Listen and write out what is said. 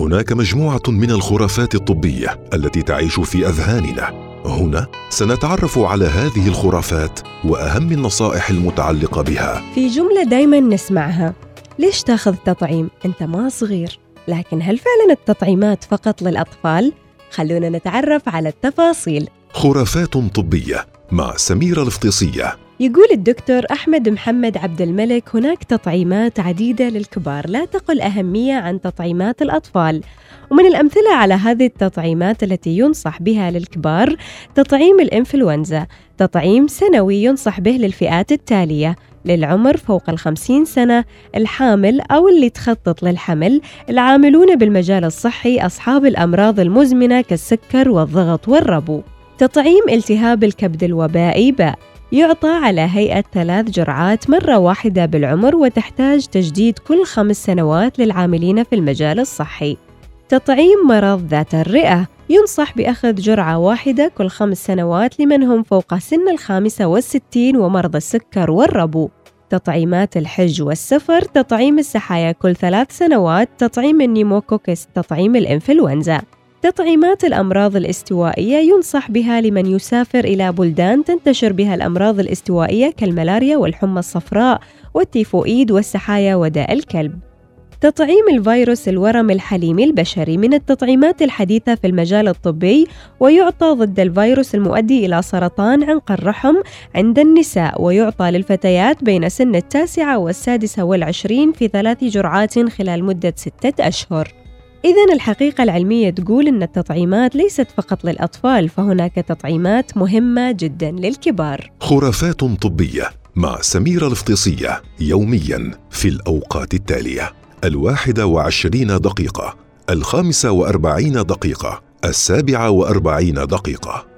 هناك مجموعة من الخرافات الطبية التي تعيش في أذهاننا. هنا سنتعرف على هذه الخرافات وأهم النصائح المتعلقة بها. في جملة دايما نسمعها. ليش تاخذ تطعيم؟ أنت ما صغير؟ لكن هل فعلا التطعيمات فقط للأطفال؟ خلونا نتعرف على التفاصيل. خرافات طبية مع سميرة الفطيسيه يقول الدكتور أحمد محمد عبد الملك هناك تطعيمات عديدة للكبار لا تقل أهمية عن تطعيمات الأطفال. ومن الأمثلة على هذه التطعيمات التي ينصح بها للكبار تطعيم الإنفلونزا تطعيم سنوي ينصح به للفئات التالية للعمر فوق الخمسين سنة الحامل أو اللي تخطط للحمل العاملون بالمجال الصحي أصحاب الأمراض المزمنة كالسكر والضغط والربو. تطعيم التهاب الكبد الوبائي باء. يعطى على هيئة ثلاث جرعات مرة واحدة بالعمر وتحتاج تجديد كل خمس سنوات للعاملين في المجال الصحي. تطعيم مرض ذات الرئة ينصح بأخذ جرعة واحدة كل خمس سنوات لمن هم فوق سن الخامسة والستين ومرضى السكر والربو. تطعيمات الحج والسفر تطعيم السحايا كل ثلاث سنوات تطعيم النيموكوكس تطعيم الإنفلونزا تطعيمات الأمراض الاستوائية ينصح بها لمن يسافر إلى بلدان تنتشر بها الأمراض الاستوائية كالملاريا والحمى الصفراء والتيفوئيد والسحايا وداء الكلب. تطعيم الفيروس الورم الحليمي البشري من التطعيمات الحديثة في المجال الطبي ويعطى ضد الفيروس المؤدي إلى سرطان عنق الرحم عند النساء ويعطى للفتيات بين سن التاسعة والسادسة والعشرين في ثلاث جرعات خلال مدة ستة أشهر. إذا الحقيقة العلمية تقول أن التطعيمات ليست فقط للأطفال فهناك تطعيمات مهمة جدا للكبار. خرافات طبية مع سميره الفطيسيه يوميا في الأوقات التالية. الواحده وعشرين دقيقة الخامسة وأربعين دقيقة السابعة وأربعين دقيقة.